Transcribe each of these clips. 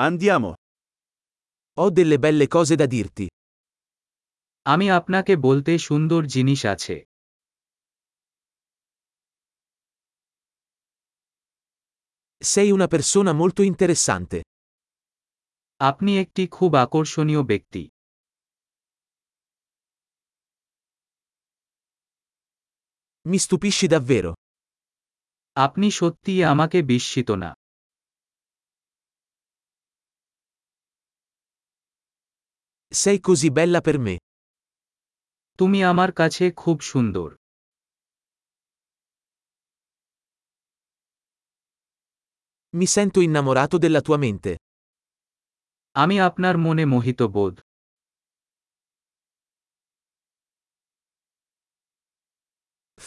Andiamo. Ho delle belle cose da dirti. আমি আপনাকে বলতে সুন্দর জিনিস আছে Sei una persona molto interessante. আপনি একটি খুব আকর্ষণীয় ব্যক্তি Mi stupisci davvero. আপনি সত্যিই আমাকে বিস্মিত না Sei così bella per me. তুমি আমার কাছে খুব সুন্দর Mi sento innamorato della tua mente. আমি আপনার মনে মোহিত বোধ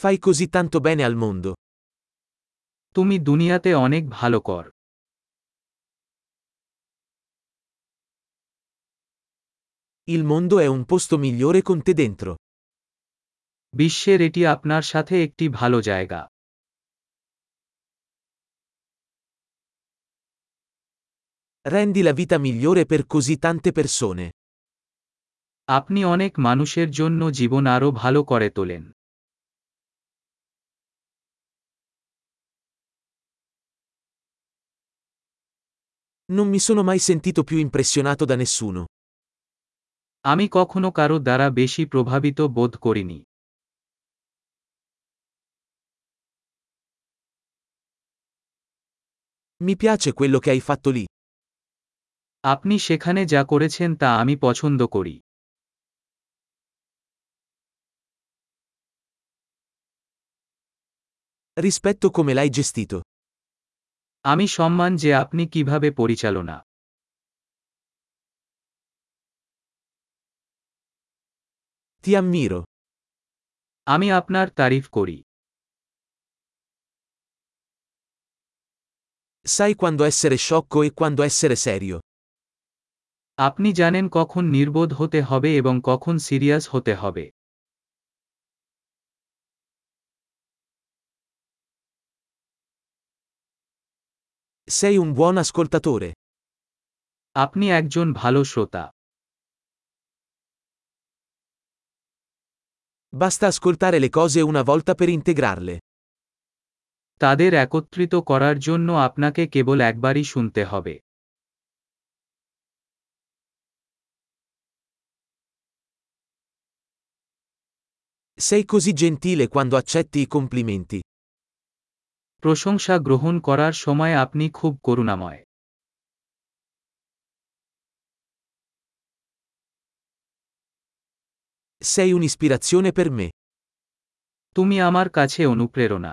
Fai così tanto bene al mondo. তুমি দুনিয়াতে অনেক ভালো কর Il mondo è un posto migliore con te dentro. বিশ্বের এটি আপনার সাথে একটি ভালো জায়গা Rendi la vita migliore per così tante persone. আপনি অনেক মানুষের জন্য জীবন আরও ভালো করে তোলেন Non mi sono mai sentito più impressionato da nessuno. আমি কখনো কারও দ্বারা বেশি প্রভাবিত বোধ করিনি Mi piace quello che hai fatto lì. আপনি সেখানে যা করেছেন তা আমি পছন্দ করি Rispetto come l'hai gestito. আমি সম্মান যে আপনি কীভাবে পরিচালনা Ti ammiro. আমি আপনার তারিফ করি Sai quando essere sciocco e quando essere serio. আপনি জানেন কখন নির্বোধ হতে হবে এবং কখন সিরিয়াস হতে হবে Sei un buon ascoltatore. আপনি একজন ভালো শ্রোতা Basta ascoltare le cose una volta per integrarle. তাদের একত্রিত করার জন্য আপনাকে কেবল একবারই শুনতে হবে Sei così gentile quando accetti i complimenti. প্রশংসা গ্রহণ করার সময় আপনি খুব করুণাময় Sei un'ispirazione per me. তুমি আমার কাছে অনুপ্রেরণা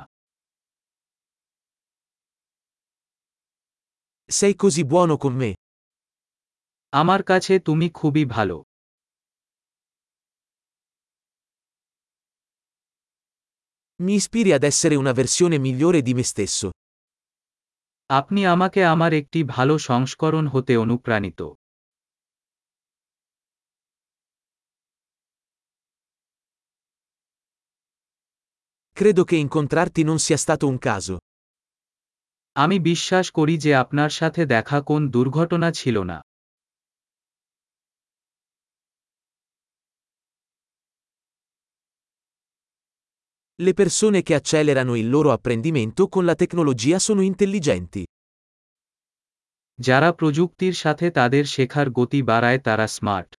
Sei così buono con me. আমার কাছে তুমি খুবই ভালো Mi ispiri ad essere una versione migliore di me stesso. আপনি আমাকে আমার একটি ভালো সংস্করণ হতে অনুপ্রাণিত Credo che incontrarti non sia stato un caso. আমি বিশ্বাস করি যে আপনার সাথে দেখা কোন দুর্ঘটনা ছিল না Le persone che accelerano il loro apprendimento con la tecnologia sono intelligenti. যারা প্রযুক্তির সাথে তাদের শেখার গতি বাড়ায় তারা smart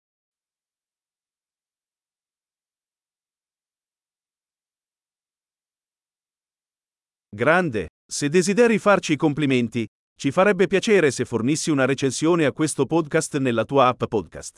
Grande. Se desideri farci i complimenti, ci farebbe piacere se fornissi una recensione a questo podcast nella tua app podcast.